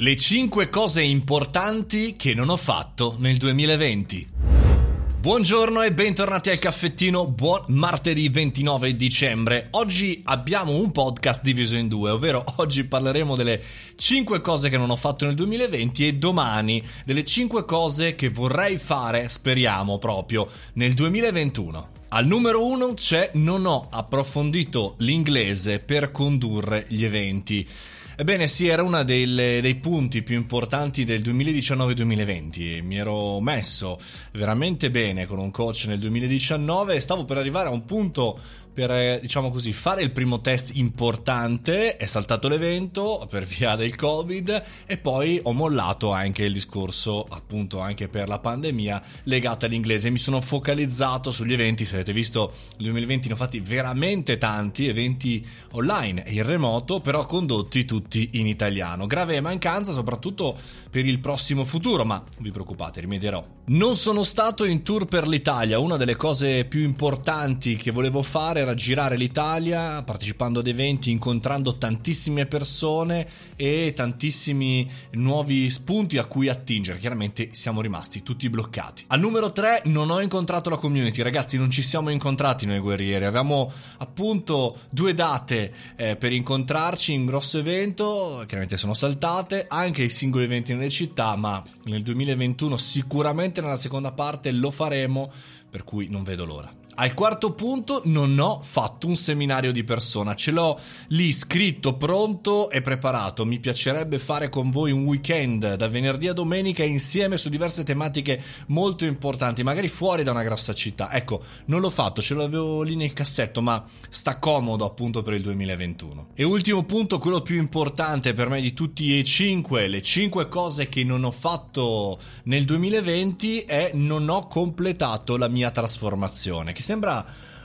Le 5 cose importanti che non ho fatto nel 2020. Buongiorno e bentornati al caffettino, buon martedì 29 dicembre. Oggi abbiamo un podcast diviso in due, ovvero oggi parleremo delle 5 cose che non ho fatto nel 2020 e domani delle 5 cose che vorrei fare, speriamo proprio, nel 2021. Al numero 1 c'è non ho approfondito l'inglese per condurre gli eventi. Ebbene sì, era uno dei punti più importanti del 2019-2020 mi ero messo veramente bene con un coach nel 2019 e stavo per arrivare a un punto per, eh, diciamo così, fare il primo test importante, è saltato l'evento per via del Covid e poi ho mollato anche il discorso, appunto anche per la pandemia, legata all'inglese. Mi sono focalizzato sugli eventi, se avete visto il 2020 ne ho fatti veramente tanti, eventi online e in remoto, però condotti tutti in italiano. Grave mancanza soprattutto per il prossimo futuro, ma vi preoccupate, rimedierò. Non sono stato in tour per l'Italia, una delle cose più importanti che volevo fare era girare l'Italia partecipando ad eventi, incontrando tantissime persone e tantissimi nuovi spunti a cui attingere. Chiaramente siamo rimasti tutti bloccati. Al numero 3 non ho incontrato la community, ragazzi, non ci siamo incontrati noi guerrieri. Avevamo appunto due date eh, per incontrarci in grosso evento, chiaramente sono saltate, anche i singoli eventi nelle città, ma nel 2021 sicuramente nella seconda parte lo faremo, per cui non vedo l'ora. Al quarto punto non ho fatto un seminario di persona, ce l'ho lì scritto, pronto e preparato. Mi piacerebbe fare con voi un weekend da venerdì a domenica insieme su diverse tematiche molto importanti, magari fuori da una grossa città. Ecco, non l'ho fatto, ce l'avevo lì nel cassetto, ma sta comodo appunto per il 2021. E ultimo punto, quello più importante per me di tutti e cinque, le cinque cose che non ho fatto nel 2020 è non ho completato la mia trasformazione, che sembra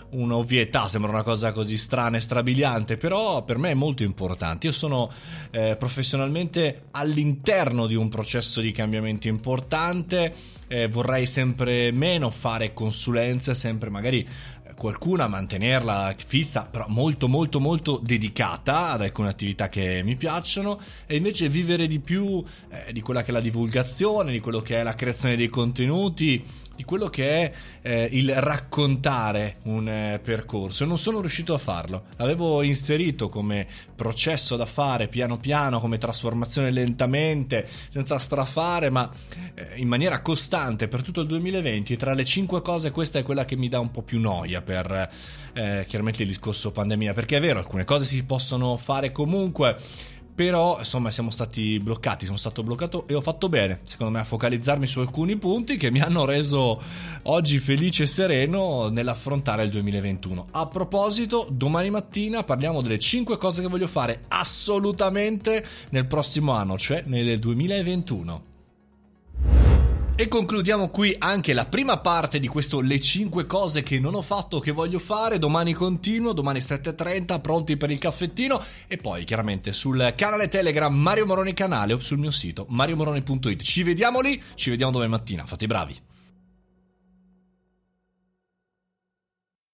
un'ovvietà, sembra una cosa così strana e strabiliante, però per me è molto importante. Io sono eh, professionalmente all'interno di un processo di cambiamento importante, eh, vorrei sempre meno fare consulenze, sempre magari qualcuna mantenerla fissa, però molto molto molto dedicata ad alcune attività che mi piacciono e invece vivere di più eh, di quella che è la divulgazione, di quello che è la creazione dei contenuti, di quello che è eh, il raccontare un eh, percorso non sono riuscito a farlo. L'avevo inserito come processo da fare piano piano, come trasformazione lentamente, senza strafare, ma eh, in maniera costante per tutto il 2020. Tra le cinque cose questa è quella che mi dà un po' più noia per eh, chiaramente il discorso pandemia, perché è vero, alcune cose si possono fare comunque però insomma siamo stati bloccati, sono stato bloccato e ho fatto bene secondo me a focalizzarmi su alcuni punti che mi hanno reso oggi felice e sereno nell'affrontare il 2021. A proposito, domani mattina parliamo delle 5 cose che voglio fare assolutamente nel prossimo anno, cioè nel 2021. E concludiamo qui anche la prima parte di questo Le 5 cose che non ho fatto che voglio fare. Domani continuo, domani 7.30, pronti per il caffettino. E poi chiaramente sul canale Telegram Mario Moroni Canale o sul mio sito mariomoroni.it. Ci vediamo lì, ci vediamo domani mattina. Fate i bravi.